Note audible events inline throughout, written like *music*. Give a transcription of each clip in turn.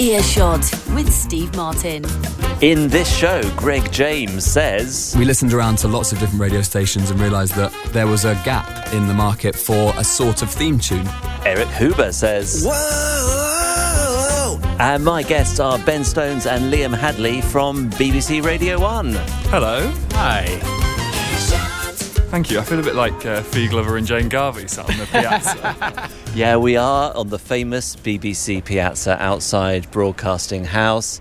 Earshot with Steve Martin. In this show, Greg James says We listened around to lots of different radio stations and realised that there was a gap in the market for a sort of theme tune. Eric Huber says Whoa! And my guests are Ben Stones and Liam Hadley from BBC Radio 1. Hello. Hi. Thank you. I feel a bit like uh, Fi Glover and Jane Garvey sat on the piazza. *laughs* Yeah, we are on the famous BBC Piazza outside Broadcasting House,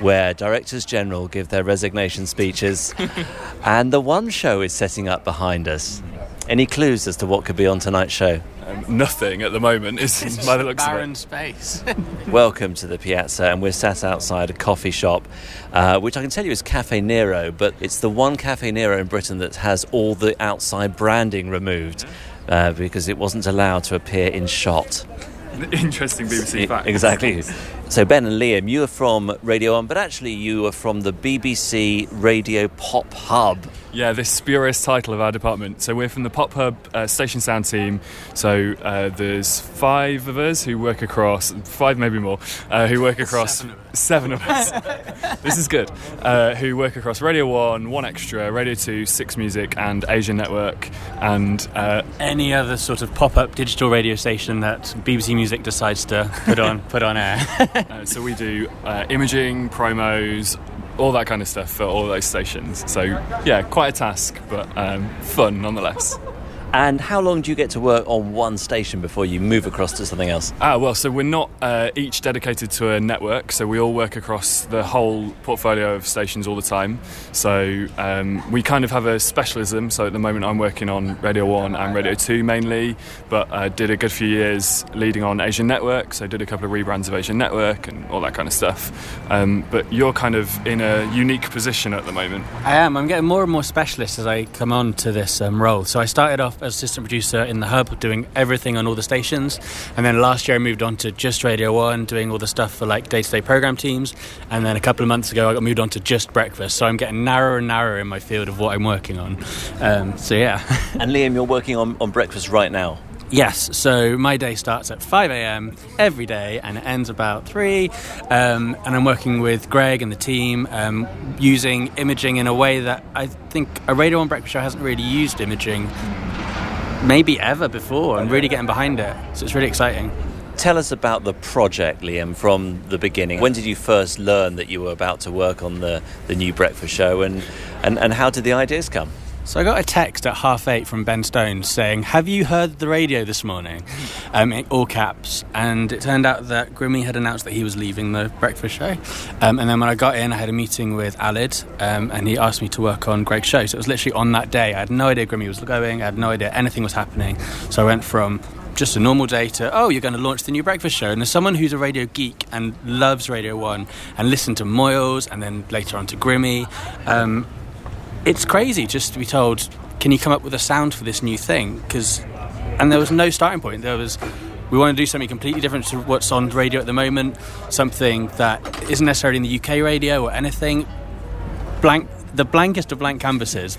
where directors general give their resignation speeches, *laughs* and the One Show is setting up behind us. Any clues as to what could be on tonight's show? um, nothing at the moment is *laughs* by the looks Barren of space. *laughs* Welcome to the Piazza, and we're sat outside a coffee shop, uh, which I can tell you is Caffè Nero, but it's the one Caffè Nero in Britain that has all the outside branding removed. Uh, because it wasn't allowed to appear in shot. *laughs* Interesting BBC fact. Exactly. So, Ben and Liam, you are from Radio 1, but actually, you are from the BBC Radio Pop Hub. Yeah, this spurious title of our department. So we're from the Pop Hub uh, Station Sound team. So uh, there's five of us who work across, five maybe more, uh, who work across seven of us. *laughs* this is good. Uh, who work across Radio One, One Extra, Radio Two, Six Music, and Asian Network, and uh, Any other sort of pop-up digital radio station that BBC Music decides to put on put on air. *laughs* *laughs* Uh, so we do uh, imaging, promos, all that kind of stuff for all those stations. So yeah, quite a task, but um, fun nonetheless. And how long do you get to work on one station before you move across to something else? Ah, well, so we're not uh, each dedicated to a network, so we all work across the whole portfolio of stations all the time. So um, we kind of have a specialism. So at the moment, I'm working on Radio 1 and Radio 2 mainly, but uh, did a good few years leading on Asian Network, so did a couple of rebrands of Asian Network and all that kind of stuff. Um, but you're kind of in a unique position at the moment. I am. I'm getting more and more specialist as I come on to this um, role. So I started off as assistant producer in the hub, doing everything on all the stations, and then last year I moved on to just Radio One, doing all the stuff for like day-to-day program teams, and then a couple of months ago I got moved on to just breakfast. So I'm getting narrower and narrower in my field of what I'm working on. Um, so yeah. *laughs* And Liam, you're working on, on breakfast right now. Yes, so my day starts at 5 a.m. every day and it ends about 3. Um, and I'm working with Greg and the team um, using imaging in a way that I think a Radio 1 breakfast show hasn't really used imaging maybe ever before and really getting behind it. So it's really exciting. Tell us about the project, Liam, from the beginning. When did you first learn that you were about to work on the, the new breakfast show and, and, and how did the ideas come? So I got a text at half eight from Ben Stone saying, "Have you heard the radio this morning?" *laughs* Um, in all caps, and it turned out that Grimmy had announced that he was leaving the breakfast show. Um, and then when I got in, I had a meeting with Aled, um, and he asked me to work on Greg's show. So it was literally on that day. I had no idea Grimmy was going. I had no idea anything was happening. So I went from just a normal day to oh you're going to launch the new breakfast show and as someone who's a radio geek and loves radio 1 and listened to moyles and then later on to grimmy um, it's crazy just to be told can you come up with a sound for this new thing? Because and there was no starting point. There was we want to do something completely different to what's on radio at the moment something that isn't necessarily in the uk radio or anything. Blank the blankest of blank canvases.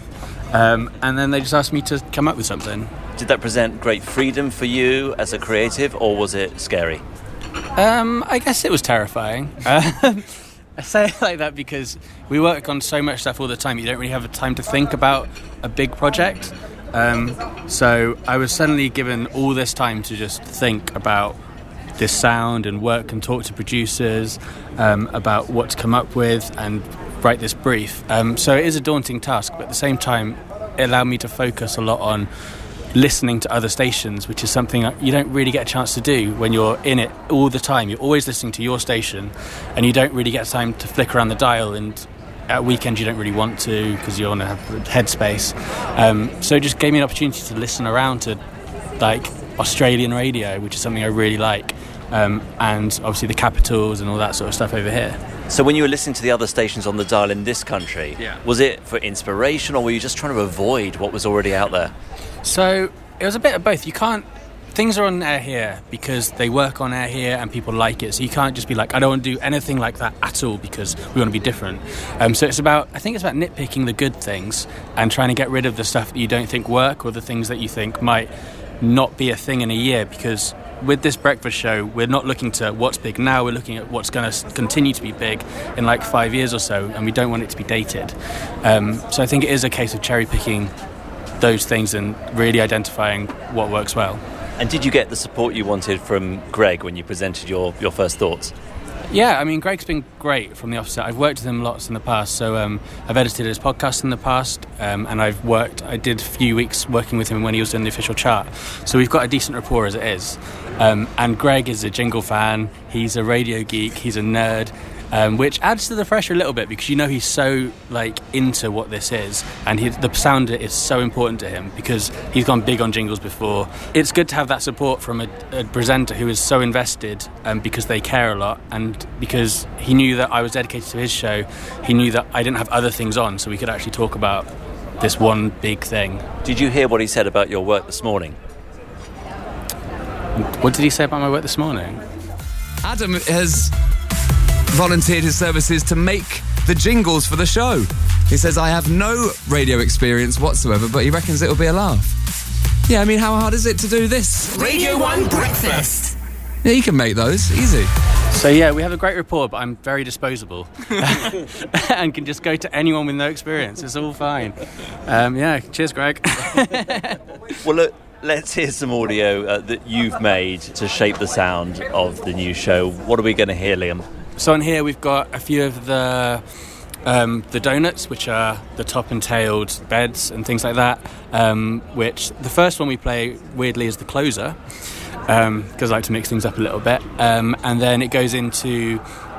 Um, and then they just asked me to come up with something. Did that present great freedom for you as a creative or was it scary? Um, I guess it was terrifying. *laughs* I say it *laughs* like that because we work on so much stuff all the time. You don't really have time to think about a big project. Um, so I was suddenly given all this time to just think about this sound and work and talk to producers um, about what to come up with and write this brief. Um, so it is a daunting task, but at the same time, it allowed me to focus a lot on listening to other stations, which is something you don't really get a chance to do when you're in it all the time. You're always listening to your station, and you don't really get time to flick around the dial. And at weekends, you don't really want to because you want to have headspace. Um, so it just gave me an opportunity to listen around to like Australian radio, which is something I really like, um, and obviously the capitals and all that sort of stuff over here. So when you were listening to the other stations on the dial in this country, Yeah. was it for inspiration or were you just trying to avoid what was already out there? So it was a bit of both. You can't. Things are on air here because they work on air here and people like it. So you can't just be like, I don't want to do anything like that at all because we want to be different. Um, so it's about, I think it's about nitpicking the good things and trying to get rid of the stuff that you don't think work or the things that you think might not be a thing in a year because with this breakfast show, we're not looking to what's big now. We're looking at what's going to continue to be big in like five years or so, and we don't want it to be dated. Um, so I think it is a case of cherry picking those things and really identifying what works well. And did you get the support you wanted from Greg when you presented your, your first thoughts? Yeah, I mean, Greg's been great from the offset. I've worked with him lots in the past, so um, I've edited his podcast in the past, um, and I've worked. I did a few weeks working with him when he was doing the official chart, so we've got a decent rapport as it is. Um, and Greg is a jingle fan. He's a radio geek. He's a nerd um, which adds to the pressure a little bit because you know he's so like into what this is, and he, the sounder is so important to him because he's gone big on jingles before. It's good to have that support from a, a presenter who is so invested um, because they care a lot, and because he knew that I was dedicated to his show, he knew that I didn't have other things on, so we could actually talk about this one big thing. Did you hear what he said about your work this morning? What did he say about my work this morning? Adam has volunteered his services to make the jingles for the show. He says, I have no radio experience whatsoever, but he reckons it'll be a laugh. Yeah, I mean, how hard is it to do this? Radio 1 Breakfast. Yeah, you can make those, easy. So yeah, we have a great rapport, but I'm very disposable *laughs* *laughs* and can just go to anyone with no experience. It's all fine. Um, yeah, cheers, Greg. *laughs* well, look, let's hear some audio uh, that you've made to shape the sound of the new show. What are we going to hear, Liam? So on here we've got a few of the um, the donuts, which are the top and tailed beds and things like that. Um, which the first one we play weirdly is the closer because um, I like to mix things up a little bit, um, and then it goes into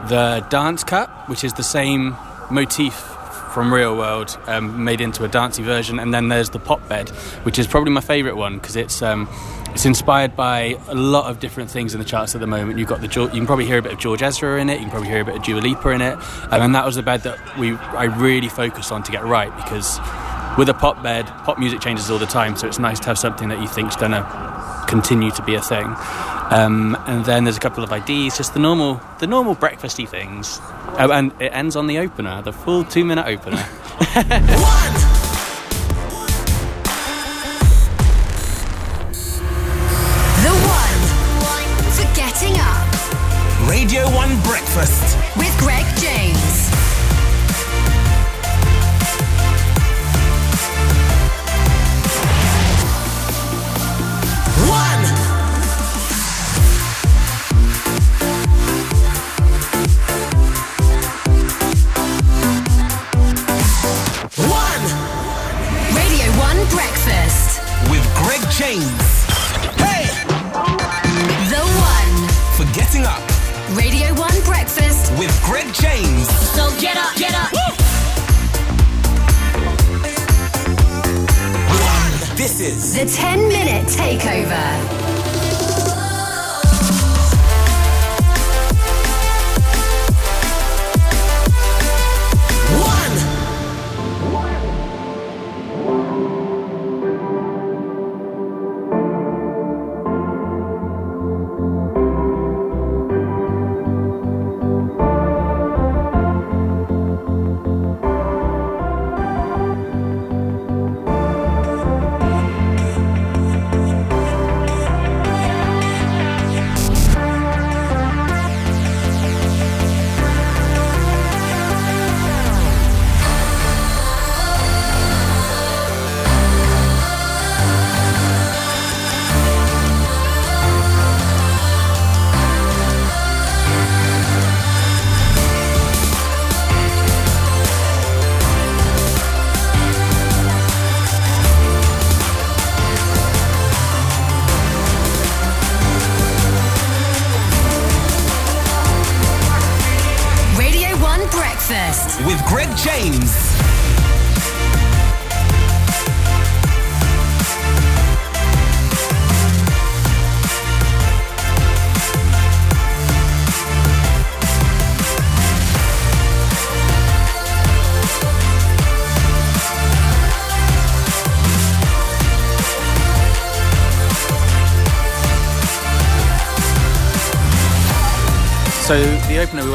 the dance cut, which is the same motif from ReelWorld um, made into a dancey version, and then there's the pop bed, which is probably my favourite one because it's um, it's inspired by a lot of different things in the charts at the moment. You've got the you can probably hear a bit of George Ezra in it. You can probably hear a bit of Dua Lipa in it, um, and that was the bed that we I really focused on to get right because with a pop bed, pop music changes all the time, so it's nice to have something that you think's gonna continue to be a thing. Um, and then there's a couple of IDs, just the normal the normal breakfasty things, oh, and it ends on the opener, the full two minute opener. *laughs* The one for getting Up. Radio 1 Breakfast with Greg James.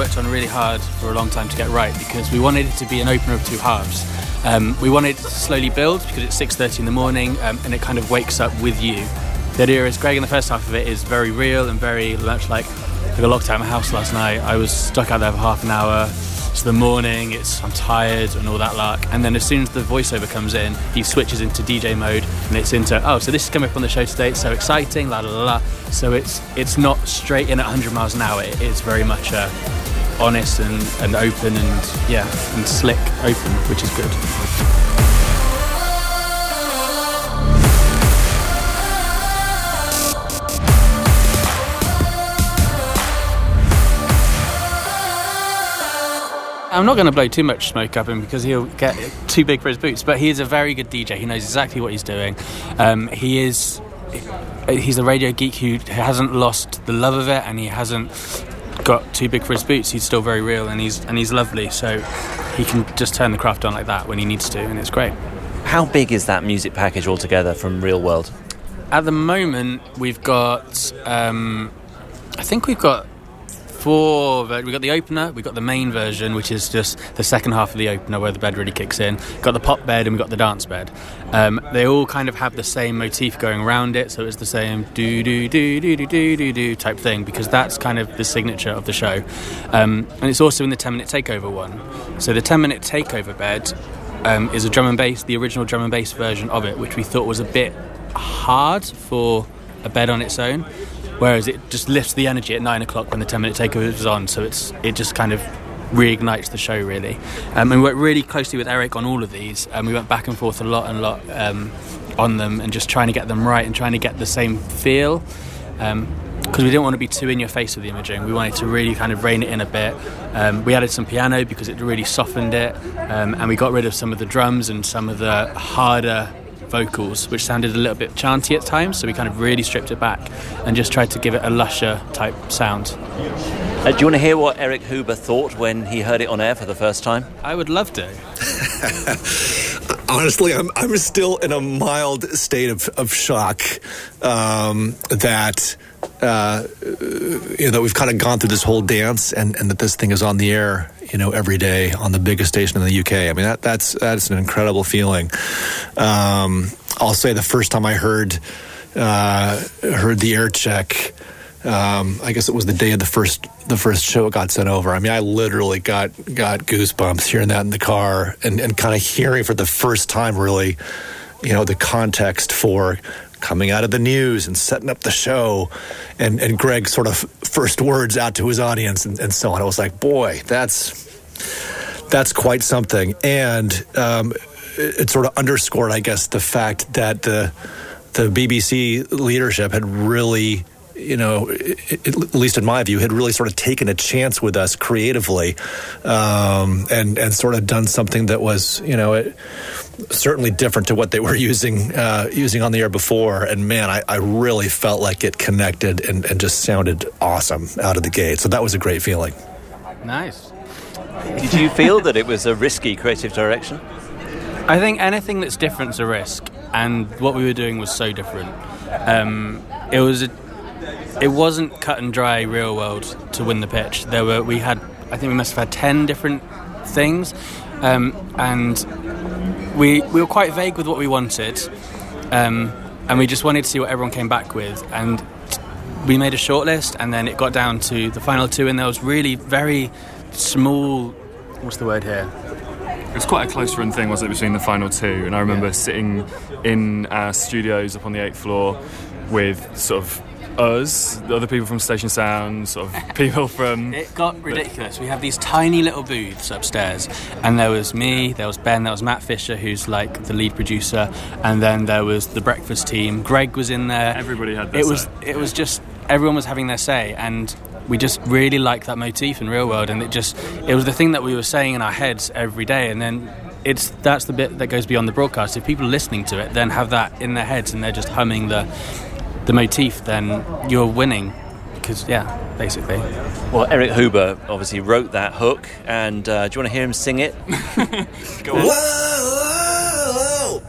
Worked on really hard for a long time to get right because we wanted it to be an opener of two halves. Um, we wanted to slowly build because it's 6:30 in the morning um, and it kind of wakes up with you the idea is Greg in the first half of it is very real and very much like I got locked out of my house last night. I was stuck out there for half an hour. It's the morning. It's I'm tired and all that lark. And then as soon as the voiceover comes in, he switches into DJ mode and it's into oh, so this is coming up on the show today. It's so exciting, la la la. la. So it's it's not straight in at 100 miles an hour. It, it's very much uh, honest and, and open and yeah and slick open, which is good. I'm not going to blow too much smoke up him because he'll get too big for his boots. But he is a very good DJ. He knows exactly what he's doing. Um, he is. He's a radio geek who hasn't lost the love of it, and he hasn't got too big for his boots. He's still very real, and he's and he's lovely. So he can just turn the craft on like that when he needs to, and it's great. How big is that music package altogether from ReelWorld? At the moment, we've got. Um, I think we've got four. ver- We've got the opener, we've got the main version, which is just the second half of the opener where the bed really kicks in. Got the pop bed and we've got the dance bed. Um, they all kind of have the same motif going around it, so it's the same do do do do do do do do type thing because that's kind of the signature of the show. Um, and it's also in the 10 minute takeover one. So the 10 minute takeover bed um, is a drum and bass, the original drum and bass version of it, which we thought was a bit hard for a bed on its own. Whereas it just lifts the energy at nine o'clock when the ten minute takeover is on, so it's it just kind of reignites the show really. Um, and we worked really closely with Eric on all of these, and we went back and forth a lot and a lot um, on them, and just trying to get them right and trying to get the same feel. Because we didn't want to be too in your face with the imaging, we wanted to really kind of rein it in a bit. Um, we added some piano because it really softened it, um, and we got rid of some of the drums and some of the harder vocals, which sounded a little bit chanty at times. So we kind of really stripped it back and just tried to give it a lusher type sound. Uh, do you want to hear what Eric Huber thought when he heard it on air for the first time? I would love to. *laughs* Honestly, I'm I'm still in a mild state of, of shock um, that uh, you know that we've kind of gone through this whole dance and, and that this thing is on the air you know every day on the biggest station in the UK. I mean that that's that's an incredible feeling. Um, I'll say the first time I heard uh, heard the air check. Um, I guess it was the day of the first the first show it got sent over. I mean, I literally got got goosebumps hearing that in the car and, and kind of hearing for the first time, really, you know, the context for coming out of the news and setting up the show, and and Greg's sort of first words out to his audience and, and so on. I was like, boy, that's that's quite something, and um, it, it sort of underscored, I guess, the fact that the the BBC leadership had really, you know, i- i- at least in my view, had really sort of taken a chance with us creatively, um, and and sort of done something that was, you know, it, certainly different to what they were *laughs* using uh, using on the air before. And man, I, I really felt like it connected and, and just sounded awesome out of the gate. So that was a great feeling. Nice. Did you feel that it was a risky creative direction? I think anything that's different is a risk, and what we were doing was so different. Um, it was a, it wasn't cut and dry ReelWorld to win the pitch. There were we had I think we must have had ten different things, um, and we we were quite vague with what we wanted, um, and we just wanted to see what everyone came back with, and we made a shortlist, and then it got down to the final two, and there was really very small. What's the word here? It was quite a close run thing, wasn't it, between the final two? And I remember sitting in our studios up on the eighth floor with sort of us, the other people from Station Sound, sort of *laughs* people from. It got ridiculous. We have these tiny little booths upstairs, and there was me, there was Ben, there was Matt Fisher, who's like the lead producer, and then there was the breakfast team. Greg was in there. Everybody had their It was. say. It was just everyone was having their say, and we just really liked that motif in ReelWorld, and it just it was the thing that we were saying in our heads every day, and then. It's that's the bit that goes beyond the broadcast. If people are listening to it, then have that in their heads and they're just humming the the motif, then you're winning. Because yeah, basically. Well, Eric Huber obviously wrote that hook, and uh, do you want to hear him sing it? *laughs* Go on. Whoa!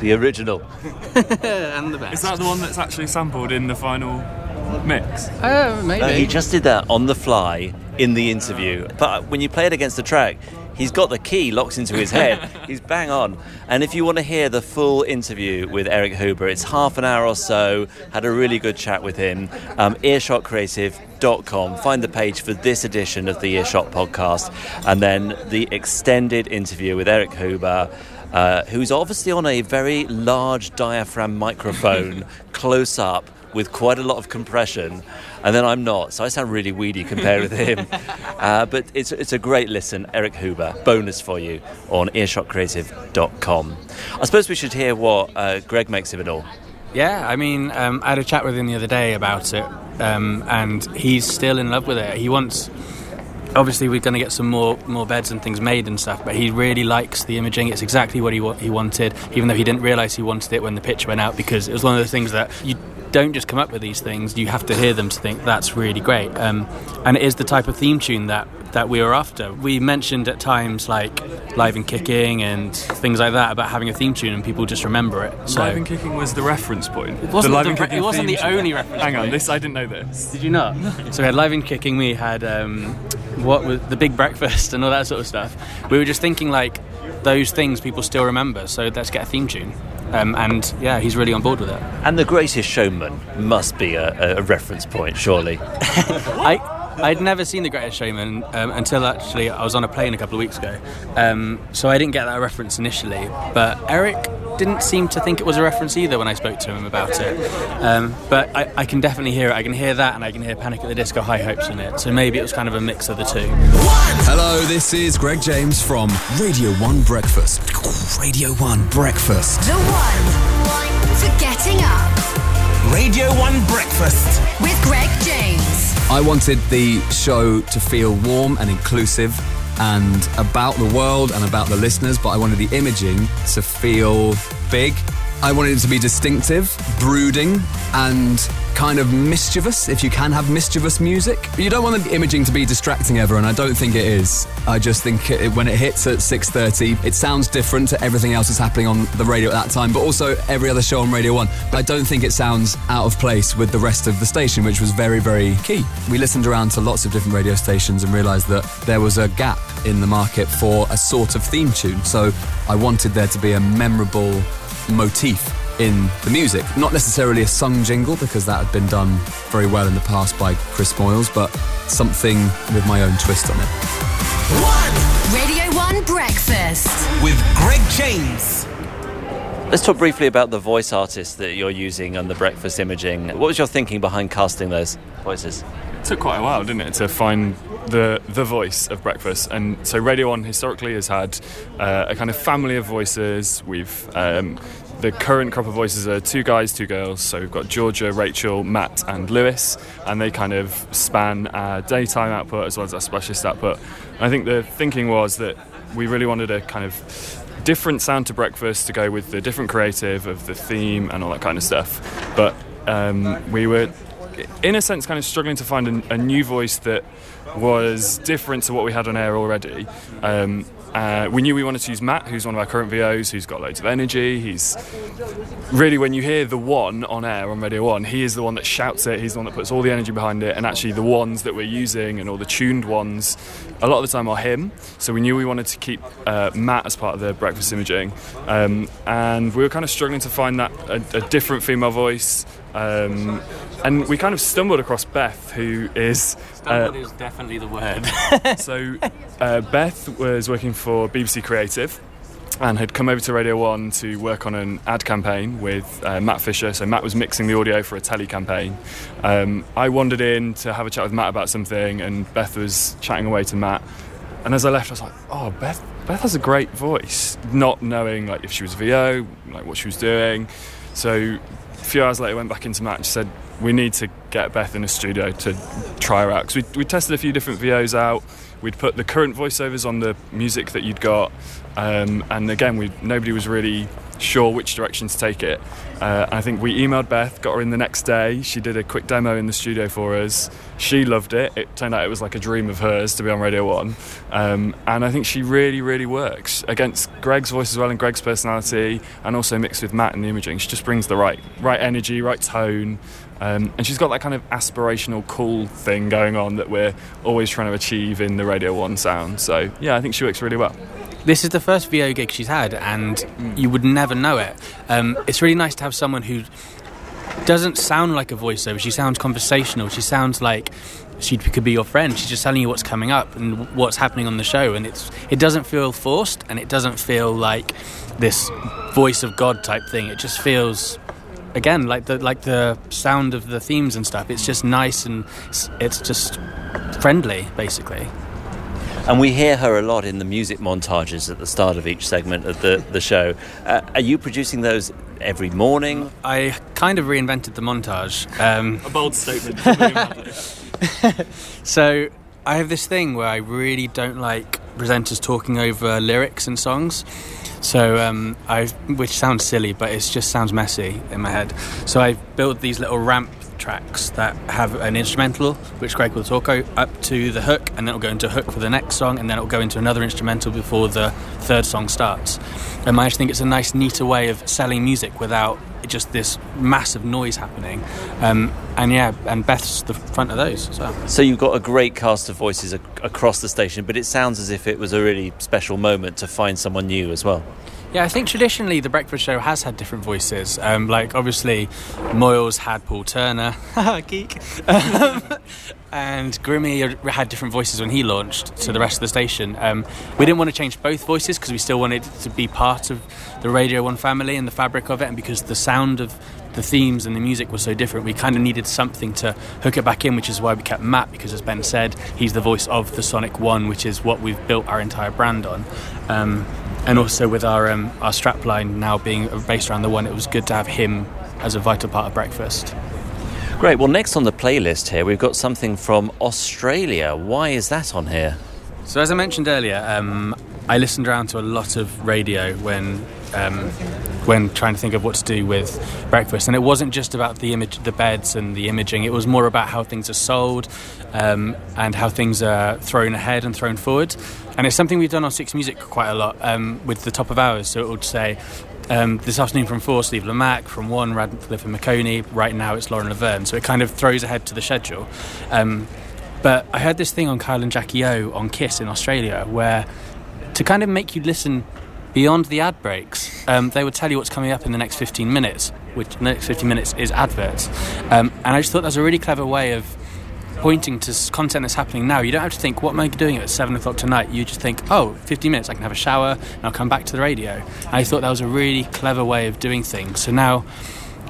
The original. *laughs* and the best. Is that the one that's actually sampled in the final mix? Oh, maybe. No, he just did that on the fly in the interview. But when you play it against the track, he's got the key locked into his head. *laughs* he's bang on. And if you want to hear the full interview with Eric Huber, it's half an hour or so. Had a really good chat with him. Um, earshotcreative.com. Find the page for this edition of the Earshot podcast, and then the extended interview with Eric Huber. Uh, who's obviously on a very large diaphragm microphone *laughs* close up with quite a lot of compression, and then I'm not, so I sound really weedy compared with him. *laughs* Uh, but it's, it's a great listen, Eric Huber, bonus for you on earshotcreative.com. I suppose we should hear what uh, Greg makes of it all. Yeah, I mean, um, I had a chat with him the other day about it, um, and he's still in love with it. He wants. Obviously, we're going to get some more more beds and things made and stuff, but he really likes the imaging. It's exactly what he wa- he wanted, even though he didn't realise he wanted it when the picture went out because it was one of the things that you don't just come up with these things. You have to hear them to think that's really great. Um, and it is the type of theme tune that that we were after. We mentioned at times like live and kicking and things like that about having a theme tune, and people just remember it. So Live and Kicking was the reference point. it wasn't, Live the, re- it wasn't the only reference. Hang on, point. this I didn't know this. Did you not? *laughs* so we had live and kicking. We had um, what was the big breakfast and all that sort of stuff. We were just thinking like those things people still remember. So let's get a theme tune. Um, and yeah, he's really on board with it. And The Greatest Showman must be a, a reference point, surely. *laughs* I I'd never seen The Greatest Showman um, until actually I was on a plane a couple of weeks ago. Um, so I didn't get that reference initially. But Eric didn't seem to think it was a reference either when I spoke to him about it. Um, but I, I can definitely hear it. I can hear that, and I can hear Panic at the Disco High Hopes in it. So maybe it was kind of a mix of the two. Hello, this is Greg James from Radio 1 Breakfast. Radio 1 Breakfast. The one for getting up Radio 1 Breakfast. with Greg James. I wanted the show to feel warm and inclusive and about the world and about the listeners, but I wanted the imaging to feel big. I wanted it to be distinctive, brooding, and kind of mischievous, if you can have mischievous music. You don't want the imaging to be distracting ever, and I don't think it is. I just think it, when it hits at 6.30, it sounds different to everything else that's happening on the radio at that time, but also every other show on Radio 1. But I don't think it sounds out of place with the rest of the station, which was very, very key. We listened around to lots of different radio stations and realised that there was a gap in the market for a sort of theme tune. So I wanted there to be a memorable motif in the music. Not necessarily a sung jingle, because that had been done very well in the past by Chris Moyles, but something with my own twist on it. One! Radio 1 Breakfast. With Greg James. Let's talk briefly about the voice artists that you're using on the breakfast imaging. What was your thinking behind casting those voices? It took quite a while, didn't it, to find the the voice of breakfast. And so Radio One historically has had uh, a kind of family of voices. We've um, the current crop of voices are two guys, two girls. So we've got Georgia, Rachel, Matt, and Lewis, and they kind of span our daytime output as well as our specialist output. And I think the thinking was that we really wanted a kind of different sound to breakfast to go with the different creative of the theme and all that kind of stuff. But um, we were, in a sense, kind of struggling to find a, a new voice that was different to what we had on air already. Um, uh, we knew we wanted to use Matt, who's one of our current VOs, who's got loads of energy. He's really, when you hear the one on air on Radio 1, he is the one that shouts it, he's the one that puts all the energy behind it, and actually the ones that we're using and all the tuned ones, a lot of the time are him. So we knew we wanted to keep uh, Matt as part of the breakfast imaging, um, and we were kind of struggling to find that a, a different female voice. Um, and we kind of stumbled across Beth, who is uh, is definitely the word. *laughs* so uh, Beth was working for BBC Creative and had come over to Radio 1 to work on an ad campaign with uh, Matt Fisher. So Matt was mixing the audio for a telly campaign. Um, I wandered in to have a chat with Matt about something and Beth was chatting away to Matt. And as I left, I was like, oh, Beth, Beth has a great voice, not knowing like if she was VO, like what she was doing. So few hours later, went back into match. said, we need to get Beth in the studio to try her out. Because we, we tested a few different VOs out. We'd put the current voiceovers on the music that you'd got. Um, and again, we, nobody was really sure which direction to take it. Uh, I think we emailed Beth, got her in the next day. She did a quick demo in the studio for us. She loved it. It turned out it was like a dream of hers to be on Radio 1. Um, and I think she really, really works against Greg's voice as well and Greg's personality, and also mixed with Matt and the imaging. She just brings the right, right energy, right tone. Um, and she's got that kind of aspirational, cool thing going on that we're always trying to achieve in the Radio 1 sound. So, yeah, I think she works really well. This is the first VO gig she's had, and you would never know it. Um, it's really nice to have someone who doesn't sound like a voiceover. She sounds conversational. She sounds like she could be your friend. She's just telling you what's coming up and what's happening on the show, and it's it doesn't feel forced, and it doesn't feel like this voice of God type thing. It just feels again like the like the sound of the themes and stuff. It's just nice and it's, it's just friendly, basically. And we hear her a lot in the music montages at the start of each segment of the, the show. Uh, are you producing those every morning? I kind of reinvented the montage. Um, *laughs* A bold statement. *laughs* so I have this thing where I really don't like presenters talking over lyrics and songs. So um, I, which sounds silly, but it just sounds messy in my head. So I built these little ramp tracks that have an instrumental, which Greg will talk up to the hook, and then it'll go into hook for the next song, and then it'll go into another instrumental before the third song starts. And I just think it's a nice, neater way of selling music without just this massive noise happening. Um, and yeah, and Beth's the front of those well. So you've got a great cast of voices ac- across the station, but it sounds as if it was a really special moment to find someone new as well. Yeah, I think traditionally the breakfast show has had different voices. Um, like obviously, Moyles had Paul Turner, *laughs* geek, um, and Grimmy had different voices when he launched to the rest of the station. Um, we didn't want to change both voices because we still wanted to be part of the Radio One family and the fabric of it, and because the sound of the themes and the music was so different, we kind of needed something to hook it back in, which is why we kept Matt, because as Ben said, he's the voice of the Sonic One, which is what we've built our entire brand on. Um, and also with our um, our strapline now being based around the one, it was good to have him as a vital part of breakfast. Great. Well, next on the playlist here, we've got something from Australia. Why is that on here? So as I mentioned earlier, um, I listened around to a lot of radio when um, when trying to think of what to do with breakfast, and it wasn't just about the image, the beds, and the imaging. It was more about how things are sold um, and how things are thrown ahead and thrown forward. And it's something we've done on Six Music quite a lot um, with the top of hours. So it would say. Um, this afternoon from four, Steve Lamacq. From one, Radcliffe and Maconie. Right now, it's Lauren Laverne. So it kind of throws ahead to the schedule. Um, but I heard this thing on Kyle and Jackie O on Kiss in Australia where to kind of make you listen beyond the ad breaks, um, they would tell you what's coming up in the next 15 minutes, which the next 15 minutes is adverts. Um, and I just thought that was a really clever way of pointing to content that's happening now. You don't have to think, what am I doing at 7 o'clock tonight? You just think, oh, 15 minutes, I can have a shower and I'll come back to the radio. And I thought that was a really clever way of doing things. So now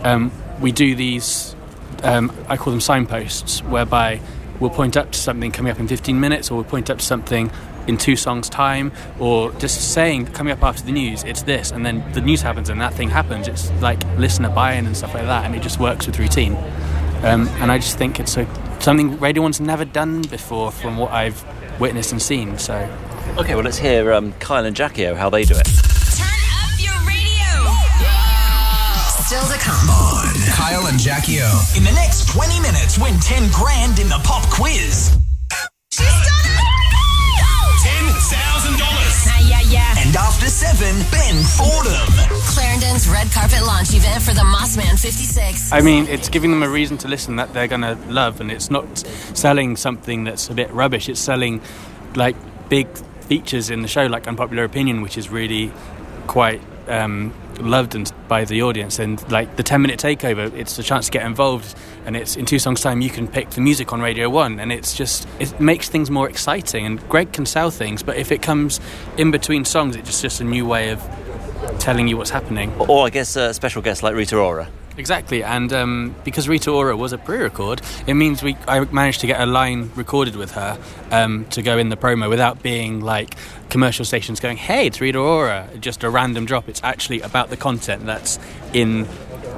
um, we do these, um, I call them signposts, whereby we'll point up to something coming up in 15 minutes or we'll point up to something in two songs' time or just saying, coming up after the news, it's this, and then the news happens and that thing happens. It's like listener buy in and stuff like that, and it just works with routine. Um, and I just think it's a, something Radio One's never done before from what I've witnessed and seen. So Okay, well, let's hear um, Kyle and Jackie O how they do it. Turn up your radio. Still to come. on Kyle and Jackie O. In the next 20 minutes, win 10 grand in the pop quiz. After 7, Ben Fordham. Clarendon's red carpet launch event for the Mossman 56. I mean, it's giving them a reason to listen that they're going to love, and it's not selling something that's a bit rubbish. It's selling like big features in the show, like Unpopular Opinion, which is really quite um, loved and by the audience. And like the 10 minute takeover, it's a chance to get involved, and it's in two songs' time you can pick the music on Radio One, and it's just it makes things more exciting. And Greg can sell things, but if it comes in between songs, it's just, just a new way of telling you what's happening. Or I guess a special guest like Rita Ora. Exactly, and um, because Rita Ora was a pre-record, it means we I managed to get a line recorded with her um, to go in the promo without being like commercial stations going, "Hey, it's Rita Ora," just a random drop. It's actually about the content that's in.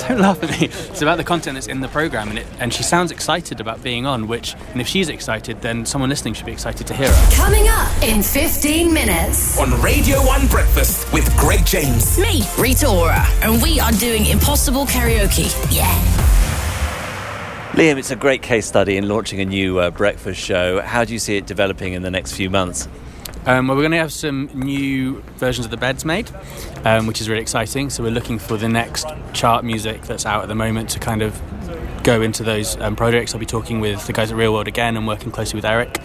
*laughs* Don't laugh at me. It's about the content that's in the program, and it, and she sounds excited about being on. Which, and if she's excited, then someone listening should be excited to hear her. Coming up in 15 minutes. On Radio 1 Breakfast with Greg James. Me, Rita Ora, and we are doing Impossible Karaoke. Yeah. Liam, it's a great case study in launching a new uh, breakfast show. How do you see it developing in the next few months? Um, well, we're going to have some new versions of the beds made, um, which is really exciting. So we're looking for the next chart music that's out at the moment to kind of go into those um, projects. I'll be talking with the guys at ReelWorld again and working closely with Eric,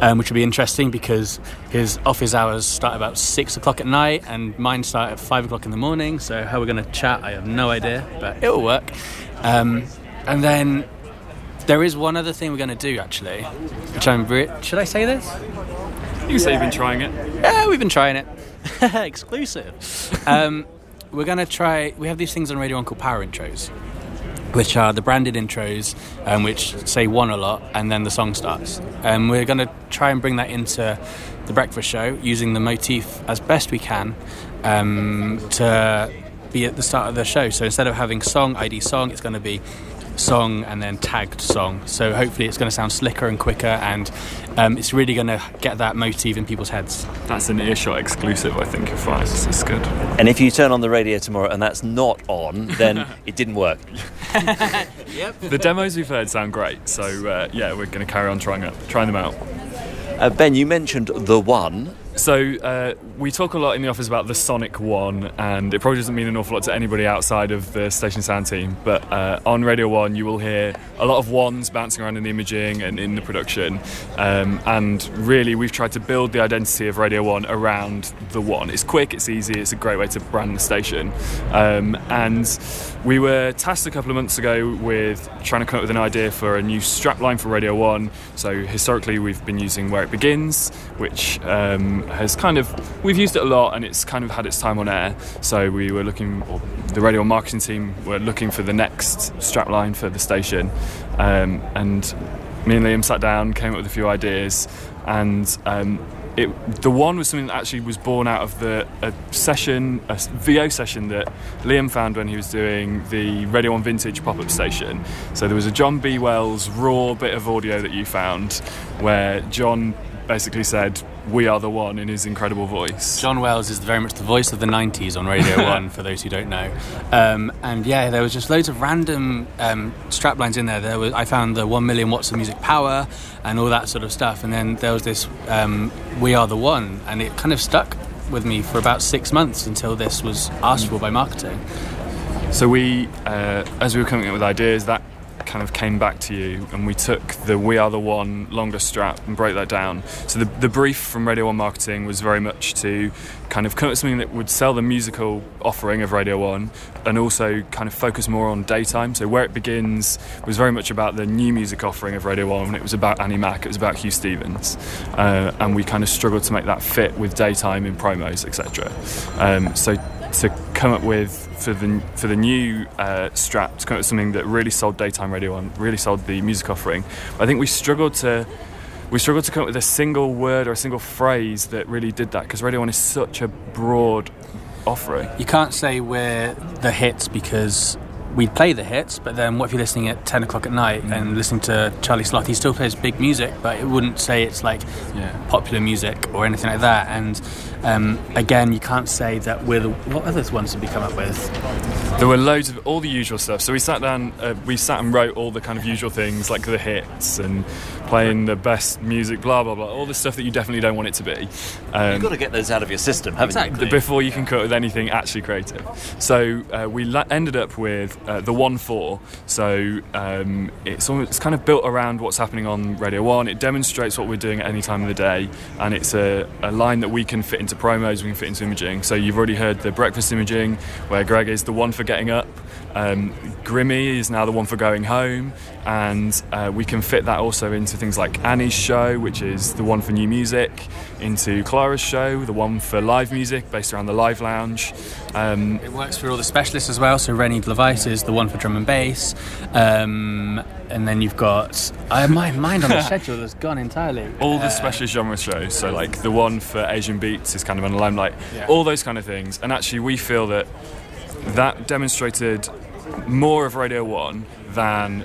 um, which will be interesting because his office hours start about six o'clock at night and mine start at five o'clock in the morning. So how we're going to chat, I have no idea, but it will work. Um, and then there is one other thing we're going to do actually, which I'm. Re- should I say this? You can say you've been trying it. Yeah, we've been trying it. *laughs* Exclusive. Um, we're going to try. We have these things on Radio 1 called power intros, which are the branded intros, um, which say one a lot, and then the song starts. And we're going to try and bring that into the breakfast show using the motif as best we can um, to be at the start of the show. So instead of having song, ID song, it's going to be song and then tagged song. So hopefully it's going to sound slicker and quicker, and um, it's really going to get that motif in people's heads. That's an earshot exclusive, I think, you'll find. It's, it's good. And if you turn on the radio tomorrow and that's not on, then *laughs* it didn't work. *laughs* yep. The demos we've heard sound great, so uh, yeah, we're going to carry on trying, it, trying them out. Uh, ben, you mentioned the one. So uh, we talk a lot in the office about the Sonic One, and it probably doesn't mean an awful lot to anybody outside of the station sound team. But uh, on Radio One, you will hear a lot of ones bouncing around in the imaging and in the production. Um, and really, we've tried to build the identity of Radio One around the one. It's quick, it's easy, it's a great way to brand the station. Um, and we were tasked a couple of months ago with trying to come up with an idea for a new strapline for Radio One. So historically, we've been using Where It Begins, which um, has kind of we've used it a lot, and it's kind of had its time on air. So we were looking, the radio marketing team were looking for the next strapline for the station, um, and me and Liam sat down, came up with a few ideas, and um, it, the one was something that actually was born out of the a session, a VO session that Liam found when he was doing the Radio One Vintage pop-up station. So there was a John B. Wells raw bit of audio that you found, where John basically said, "We are the one" in his incredible voice. John Wells is very much the voice of the 90s on Radio *laughs* 1, for those who don't know. Um, and yeah, there was just loads of random um, straplines in there. There was, I found the 1 million watts of music power and all that sort of stuff. And then there was this um, We Are the One, and it kind of stuck with me for about six months until this was asked for by marketing. So we, uh, as we were coming up with ideas, that kind of came back to you, and we took the "We Are the One" longer strap and broke that down. So the, the brief from Radio One Marketing was very much to kind of come up with something that would sell the musical offering of Radio One, and also kind of focus more on daytime. So where it begins was very much about the new music offering of Radio One. And it was about Annie Mac, it was about Huw Stephens, uh, and we kind of struggled to make that fit with daytime in promos, etc. Um, so to come up with for the for the new uh, strap to come up with something that really sold daytime radio on, really sold the music offering. I think we struggled to we struggled to come up with a single word or a single phrase that really did that because Radio One is such a broad offering. You can't say we're the hits because we play the hits, but then what if you're listening at 10 o'clock at night and listening to Charlie Sloth? He still plays big music, but it wouldn't say it's like Yeah. popular music or anything like that. And um, again, you can't say that we're the. What other ones did we come up with? There were loads of all the usual stuff. So we sat down, uh, we sat and wrote all the kind of usual things like the hits and playing the best music, blah blah blah, all the stuff that you definitely don't want it to be. Um, You've got to get those out of your system, haven't you? before you can come up with anything actually creative. So uh, we la- ended up with uh, the one four. So um, it's almost, it's kind of built around what's happening on Radio One. It demonstrates what we're doing at any time of the day, and it's a, a line that we can fit into promos, we can fit into imaging. So you've already heard the breakfast imaging, where Greg is the one for getting up. Um, Grimmy is now the one for going home, and uh, we can fit that also into things like Annie's show, which is the one for new music, into Clara's show, the one for live music based around the live lounge. Um, It works for all the specialists as well. So René LaVice is the one for drum and bass, um, and then you've got uh, my mind on the *laughs* schedule has gone entirely. all the Uh, specialist genre shows, so like the one for Asian beats is kind of on the limelight, Yeah. all those kind of things. And actually, we feel that that demonstrated more of Radio One than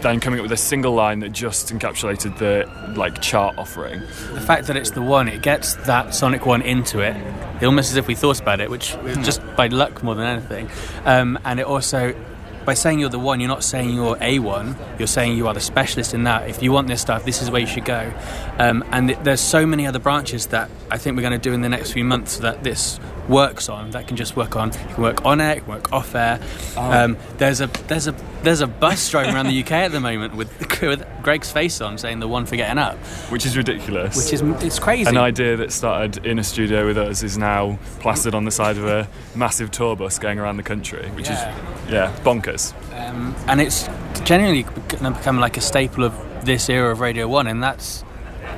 than coming up with a single line that just encapsulated the like chart offering. the fact that it's the one, it gets that Sonic one into it, almost as if we thought about it, which just by luck more than anything. Um, and it also by saying you're the one, you're not saying you're a one. You're saying you are the specialist in that. If you want this stuff, this is where you should go. Um, and th- there's so many other branches that I think we're going to do in the next few months that this works on. That can just work on. You can work on air, you can work off air. Um, there's a there's a there's a bus driving around the UK at the moment with, *laughs* with Greg's face on, saying the one for getting up, which is ridiculous. which is it's crazy. An idea that started in a studio with us is now plastered on the side of a massive tour bus going around the country, which Yeah. is yeah bonkers. um, and it's genuinely going to become like a staple of this era of Radio One, and that's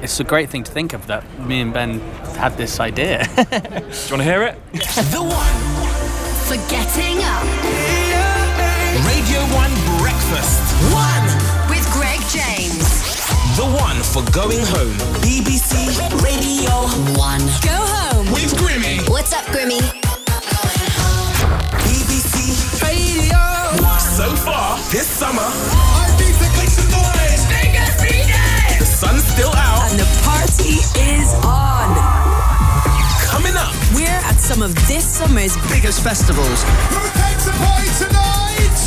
it's a great thing to think of that me and Ben had this idea. *laughs* Do you want to hear it? *laughs* The One. For getting up Radio 1 Breakfast. One. with Greg James. The One for going home. BBC Radio 1. Go home. With Grimmy. What's up, Grimmy? BBC Radio 1. So far, this summer, I've been to places boys. The sun's still out. And the party is on. Coming up. We're at some of this summer's biggest festivals. Who takes the party tonight?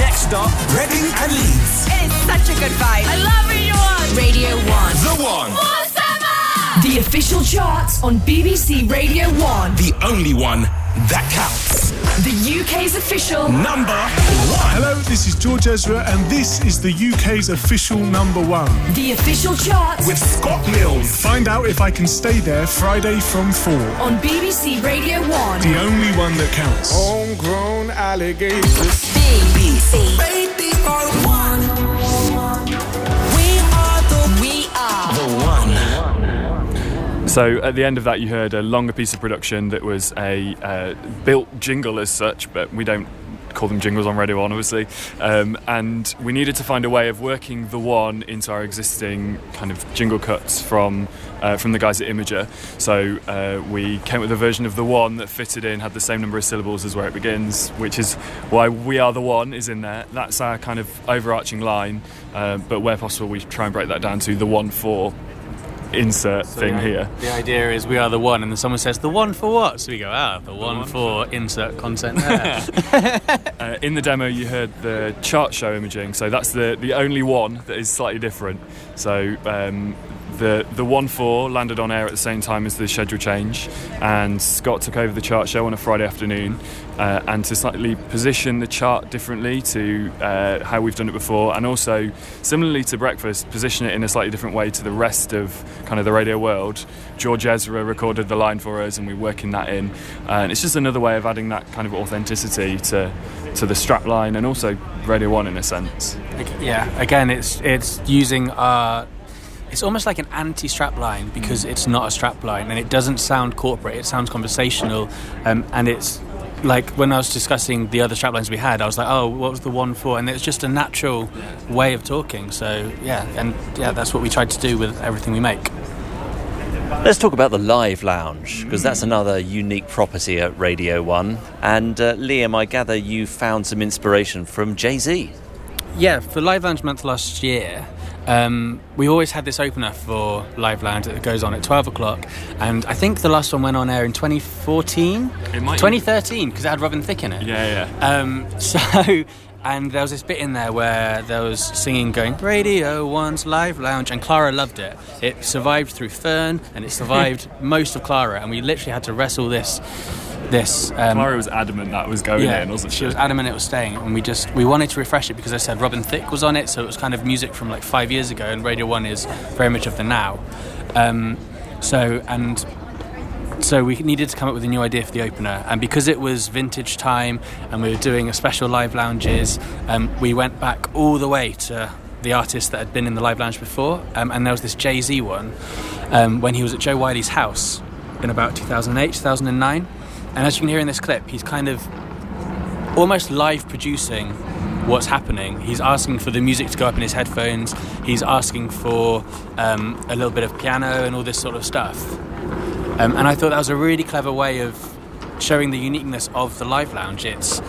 Next stop, Reading and Leeds. It's such a good vibe. I love Radio 1. Radio 1. The One. The official charts on BBC Radio 1. The only one that counts. The UK's official Number one. Hello, this is George Ezra, and this is the UK's official number one. The official charts With Scott Mills. Find out if I can stay there Friday from 4. on BBC Radio 1. The only one that counts. Homegrown alligators. BBC Radio 1. So at the end of that, you heard a longer piece of production that was a uh, built jingle as such, but we don't call them jingles on Radio 1, obviously. Um, and we needed to find a way of working the one into our existing kind of jingle cuts from uh, from the guys at Imager. So uh, we came up with a version of the one that fitted in, had the same number of syllables as where it begins, which is why "We Are the One" is in there. That's our kind of overarching line. Uh, but where possible, we try and break that down to the one for insert thing the, here. The idea is we are the one, and then someone says the one for what? So we go, ah, the one, for insert content *laughs* there. *laughs* Uh, in the demo, you heard the chart show imaging, so that's the, the only one that is slightly different. So um, the the one four landed on air at the same time as the schedule change, and Scott took over the chart show on a Friday afternoon, uh, and to slightly position the chart differently to uh, how we've done it before, and also similarly to breakfast, position it in a slightly different way to the rest of kind of the radio world. George Ezra recorded the line for us, and we're working that in, and it's just another way of adding that kind of authenticity to to the strap line and also Radio One in a sense. yeah, again, it's it's using our. It's almost like an anti-strap line because it's not a strap line and it doesn't sound corporate. It sounds conversational, um, and it's like when I was discussing the other strap lines we had, I was like, "Oh, what was the one for?" And it's just a natural way of talking. So yeah, and yeah, that's what we tried to do with everything we make. Let's talk about the live lounge because that's another unique property at Radio One. And uh, Liam, I gather you found some inspiration from Jay Z. Yeah, for Live Lounge Month last year, um, we always had this opener for Live Lounge that goes on at 12 o'clock. And I think the last one went on air in 2014? 2013, because it had Robin Thicke in it. Yeah, yeah. Um, *laughs* so, and there was this bit in there where there was singing going, Radio One's Live Lounge, and Clara loved it. It survived through Fern, and it survived *laughs* most of Clara, and we literally had to wrestle this. This um, Clara was adamant that was going in, wasn't she? she was adamant it was staying, and we just we wanted to refresh it because I said Robin Thicke was on it, so it was kind of music from like five years ago, and Radio One is very much of the now. Um, so and so we needed to come up with a new idea for the opener, and because it was vintage time, and we were doing a special live lounges, um, we went back all the way to the artists that had been in the live lounge before, um, and there was this Jay Z one um, when he was at Jo Whiley's house in about 2008, 2009. And as you can hear in this clip, he's kind of almost live producing what's happening. He's asking for the music to go up in his headphones. He's asking for um, a little bit of piano and all this sort of stuff. Um, and I thought that was a really clever way of showing the uniqueness of the live lounge. It's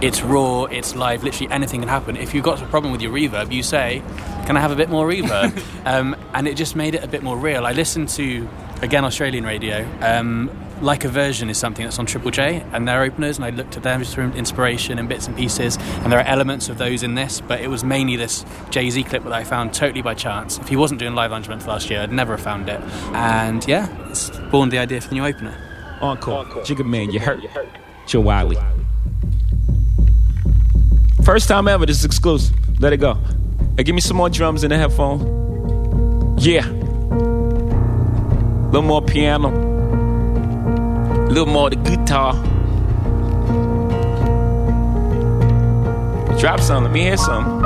it's raw, it's live. Literally anything can happen. If you've got a problem with your reverb, you say, "Can I have a bit more reverb?" *laughs* um, and it just made it a bit more real. I listened to again Australian radio. Um, Like a Version is something that's on Triple J and their openers, and I looked at them just for inspiration and bits and pieces. And there are elements of those in this, but it was mainly this Jay Z clip that I found totally by chance. If he wasn't doing Live Lounge Month last year, I'd never have found it. And yeah, it's born the idea for the new opener. Encore. Jigga Man, you hurt. Chill Wiley. First time ever, this is exclusive. Let it go. Hey, give me some more drums in the headphone. Yeah. A little more piano. Little more the guitar. Drop some, let me hear some.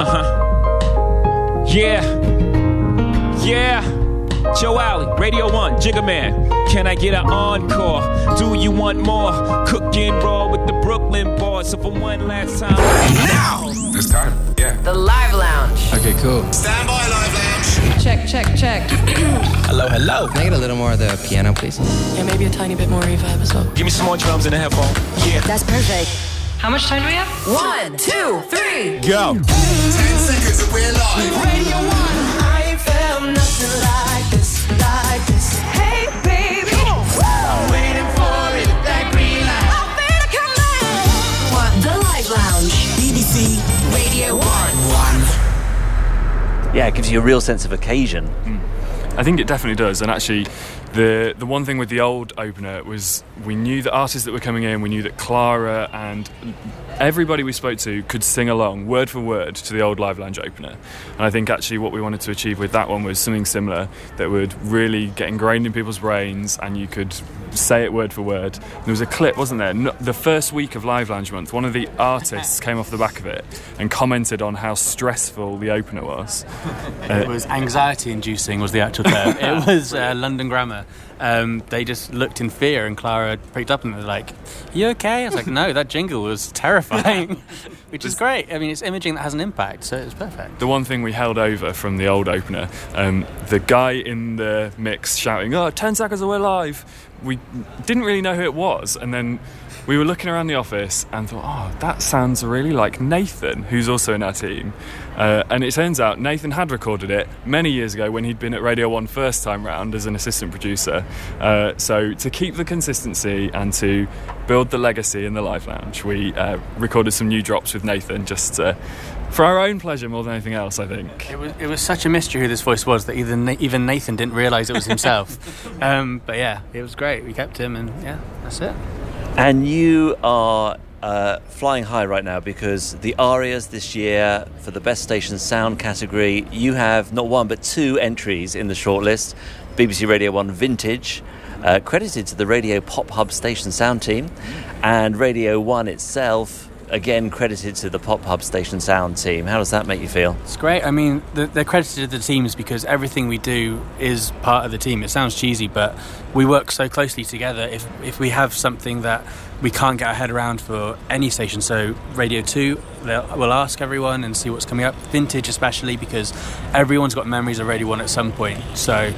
Uh huh. Yeah. Yeah. Joe Alley, Radio 1, Jigga Man. Can I get an encore? Do you want more? Cooking raw with the Brooklyn boys. So for one last time. Now! This time, yeah. The Live Lounge. Okay, cool. Stand by, Live Lounge. Check, check, check. *clears throat* Hello, hello. Can I get a little more of the piano, please? yeah, maybe a tiny bit more reverb as well. Give me some more drums in the headphone. Yeah. That's perfect. How much time do we have? One, two, three. Go. Ten seconds and we're live. Radio 1. I ain't felt nothing like this, like this. Hey, BBC Radio 1. Yeah, it gives you a real sense of occasion. Hmm. I think it definitely does. And actually, the the one thing with the old opener was we knew the artists that were coming in. We knew that Clara and everybody we spoke to could sing along word for word to the old Live Lounge opener. And I think actually what we wanted to achieve with that one was something similar that would really get ingrained in people's brains, and you could say it word for word. There was a clip, wasn't there? No, the first week of Live Lounge month, one of the artists came off the back of it and commented on how stressful the opener was. It was anxiety inducing, was the actual term. *laughs* it was uh, London Grammar. Um, they just looked in fear, and Clara picked up and was like, You okay? I was like, No, *laughs* that jingle was terrifying, *laughs* which is great. I mean, it's imaging that has an impact, so it's perfect. the one thing we held over from the old opener, um, the guy in the mix shouting, "Oh, 10 seconds we're live." We didn't really know who it was, and then we were looking around the office and thought, "Oh, that sounds really like Nathan, who's also in our team." Uh, and it turns out Nathan had recorded it many years ago when he'd been at Radio One first time round as an assistant producer. Uh, so to keep the consistency and to build the legacy in the live lounge, we uh, recorded some new drops with Nathan just uh, for our own pleasure more than anything else. I think. It was, it was such a mystery who this voice was that even even Nathan didn't realise it was himself. *laughs* um, but yeah, it was great. We kept him, and yeah, that's it. And you are uh, flying high right now because the Arias this year for the Best Station Sound category, you have not one but two entries in the shortlist. BBC Radio 1 Vintage, uh, credited to the Radio Pop Hub Station Sound team, and Radio 1 itself, again credited to the Pop Hub Station Sound team. How does that make you feel? It's great. I mean, they're credited to the teams because everything we do is part of the team. It sounds cheesy, but we work so closely together. If if we have something that we can't get our head around for any station, so Radio Two, we'll ask everyone and see what's coming up. Vintage, especially because everyone's got memories of Radio One at some point. So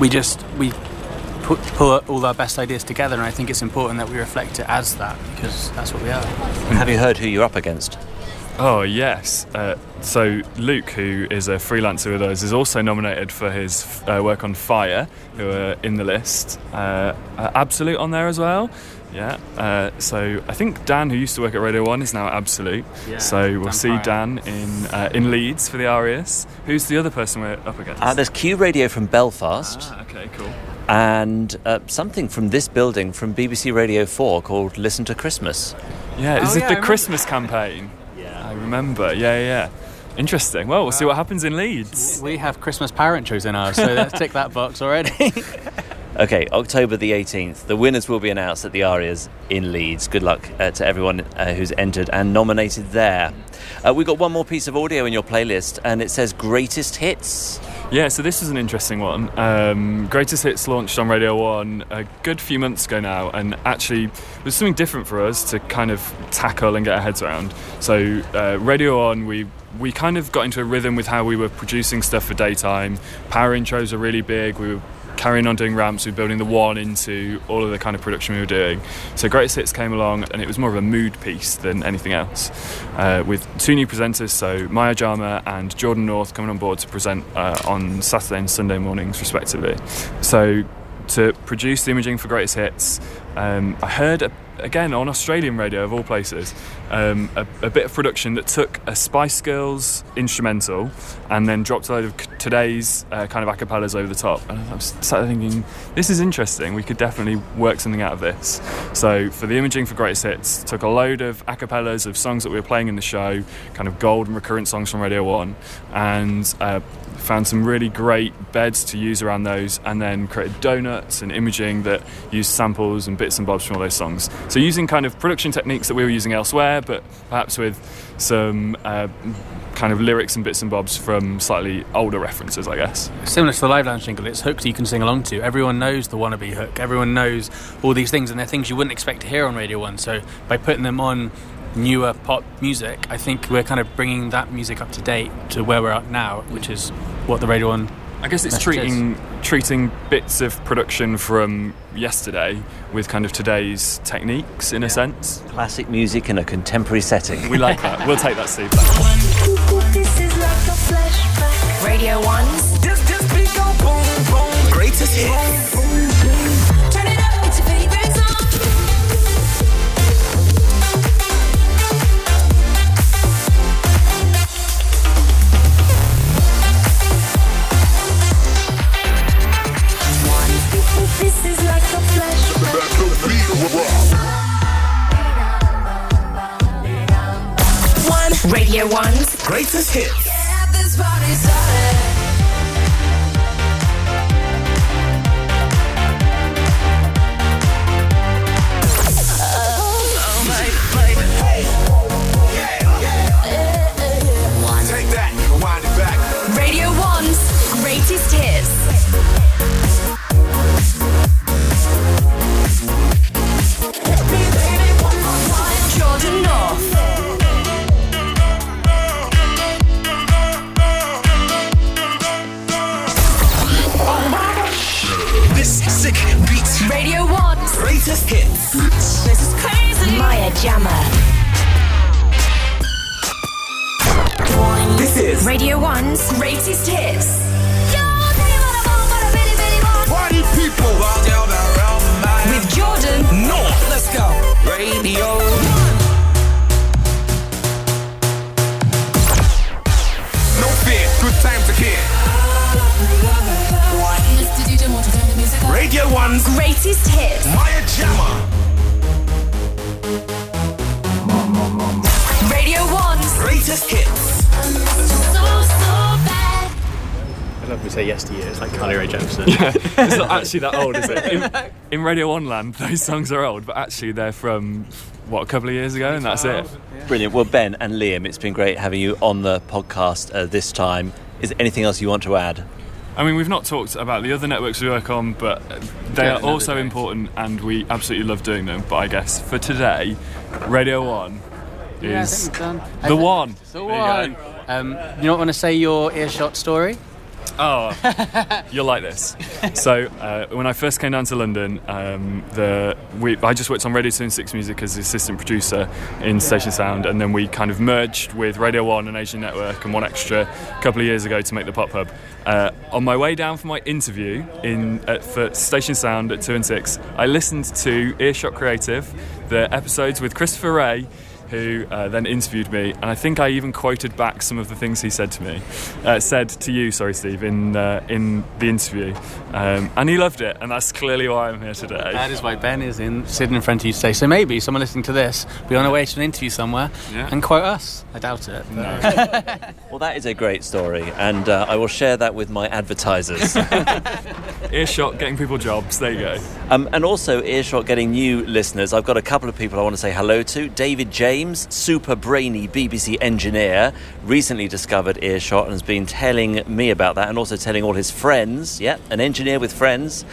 we just we put pull all our best ideas together, and I think it's important that we reflect it as that because that's what we are. Have you heard who you're up against? Oh yes. Uh, so Luke, who is a freelancer with us, is also nominated for his uh, work on Fire, who are in the list. Uh, uh, Absolute on there as well. Yeah. Uh, so I think Dan, who used to work at Radio One, is now at Absolute. Yeah, so we'll Dan see Pryor. Dan in uh, in Leeds for the Arias. Who's the other person we're up against? Uh, there's Q Radio from Belfast. Ah, okay, cool. And uh, something from this building from BBC Radio 4 called Listen to Christmas. Yeah, is Oh, it yeah, I the remember. Christmas campaign? Yeah. I remember. Yeah, yeah. yeah. Interesting. Well, we'll see what happens in Leeds. We have Christmas parent shows in ours, so let's tick that box already. *laughs* Okay, October the 18th. The winners will be announced at the Arias in Leeds. Good luck uh, to everyone uh, who's entered and nominated there. Uh, we've got one more piece of audio in your playlist, and it says Greatest Hits. Yeah, so this is an interesting one. Um, Greatest Hits launched on Radio 1 a good few months ago now, and actually it was something different for us to kind of tackle and get our heads around. So, uh, Radio 1, we we kind of got into a rhythm with how we were producing stuff for daytime. Power intros are really big. We were carrying on doing ramps, we were building the one into all of the kind of production we were doing. So Greatest Hits came along, and it was more of a mood piece than anything else. Uh, with two new presenters, so Maya Jama and Jordan North coming on board to present uh, on Saturday and Sunday mornings, respectively. So to produce the imaging for Greatest Hits, um, I heard a, again on Australian radio of all places um, a, a bit of production that took a Spice Girls instrumental and then dropped a load of today's uh, kind of acapellas over the top. And I sat thinking, this is interesting. We could definitely work something out of this. So for the imaging for Greatest Hits, took a load of acapellas of songs that we were playing in the show, kind of gold and recurrent songs from Radio One, and uh, found some really great beds to use around those, and then created donuts and imaging that used samples and bits and bobs from all those songs. So using kind of production techniques that we were using elsewhere, but perhaps with some uh, kind of lyrics and bits and bobs from slightly older references, I guess. Similar to the Live Lounge jingle, it's hooks you can sing along to. Everyone knows the wannabe hook. Everyone knows all these things, and they're things you wouldn't expect to hear on Radio 1. So by putting them on newer pop music, I think we're kind of bringing that music up to date to where we're at now, which is what the Radio 1 I guess it's message is. treating treating bits of production from yesterday with kind of today's techniques in a sense. Classic music in a contemporary setting. We like that. We'll take that, Steve. Radio 1's This, this beat go boom, boom. Greatest hits. Radio 1's Greatest hits. Jama. This is Radio 1's greatest hits. Party People. With Jordan North. Let's go. Radio. 1. No fear. Good time to kid. Radio 1's greatest hits. Maya Jama. 1's Greatest hits. I love to say yes to you. It's like Carly Rae Jepsen. *laughs* *laughs* it's not actually that old, is it? *laughs* In, in Radio One land, those songs are old, but actually they're from what a couple of years ago, and that's it. Brilliant. Well, Ben and Liam, it's been great having you on the podcast uh, this time. Is there anything else you want to add? I mean, we've not talked about the other networks we work on, but they Yeah, are also day. important, and we absolutely love doing them. But I guess for today, Radio One Yeah, I is think we're done. I the one. The There you one. Um, you not want to say your earshot story? Oh, *laughs* you'll like this. So, uh, when I first came down to London, um, the we, I just worked on Radio 2 and 6 Music as the assistant producer in Station Sound, and then we kind of merged with Radio 1 and Asian Network and 1Xtra a couple of years ago to make the Pop Hub. Uh, on my way down for my interview in at, for Station Sound at 2 and 6, I listened to Earshot Creative, the episodes with Christopher Ray who uh, then interviewed me, and I think I even quoted back some of the things he said to me, uh, said to you, sorry, Steve, in uh, in the interview, um, and he loved it, and that's clearly why I'm here today. That is why Ben is in sitting in front of you today. So maybe someone listening to this will be on their way to an interview somewhere Yeah. and quote us. I doubt it. No. *laughs* Well, that is a great story, and uh, I will share that with my advertisers. *laughs* Earshot getting people jobs. There you go. Um, and also, Earshot getting new listeners. I've got a couple of people I want to say hello to. David James, super brainy BBC engineer, recently discovered Earshot and has been telling me about that and also telling all his friends. Yeah, an engineer with friends.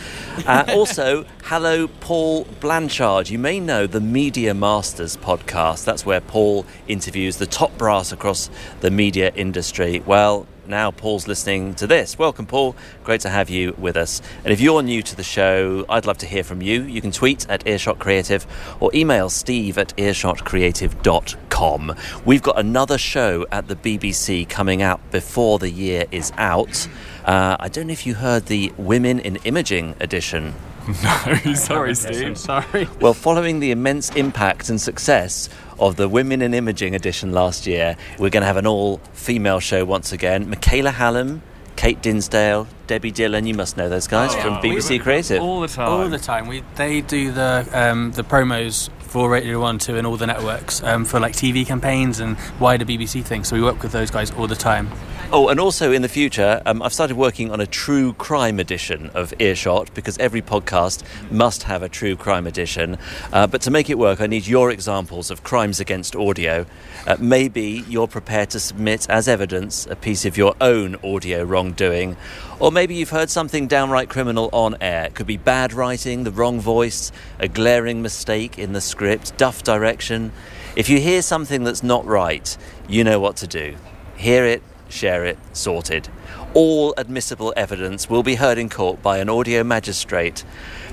Uh, *laughs* also, hello, Paul Blanchard. You may know the Media Masters podcast. That's where Paul interviews the top brass across the media industry. Well, now Paul's listening to this. Welcome, Paul. Great to have you with us. And if you're new to the show, I'd love to hear from you. You can tweet at Earshot Creative or email steve at earshotcreative.com. We've got another show at the BBC coming out before the year is out. Uh, I don't know if you heard the Women in Imaging edition. *laughs* No, sorry, Steve. sorry. *laughs* Well, following the immense impact and success of the Women in Imaging edition last year, we're going to have an all female show once again. Michaela Hallam, Kate Dinsdale, Debbie Dillon, you must know those guys Oh, from yeah. BBC Creative. All the time. All the time. We they do the um, the promos for Radio One, Two, and all the networks um, for like TV campaigns and wider BBC things. So we work with those guys all the time. Oh, and also in the future, um, I've started working on a true crime edition of Earshot because every podcast must have a true crime edition. Uh, but to make it work, I need your examples of crimes against audio. Uh, maybe you're prepared to submit as evidence a piece of your own audio wrongdoing. Or maybe you've heard something downright criminal on air. It could be bad writing, the wrong voice, a glaring mistake in the script, duff direction. If you hear something that's not right, you know what to do. Hear it, share it, sorted. All admissible evidence will be heard in court by an audio magistrate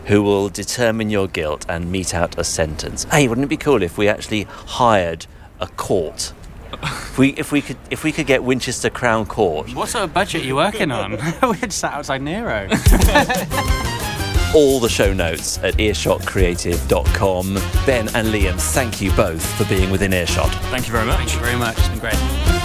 who will determine your guilt and mete out a sentence. Hey, wouldn't it be cool if we actually hired a court? If we, if we could if we could get Winchester Crown Court, What sort of budget are you working on? *laughs* We're just sat outside Nero. all the show notes at earshotcreative.com. Ben and Liam, thank you both for being within earshot. Thank you very much. Thank you very much. It's been great.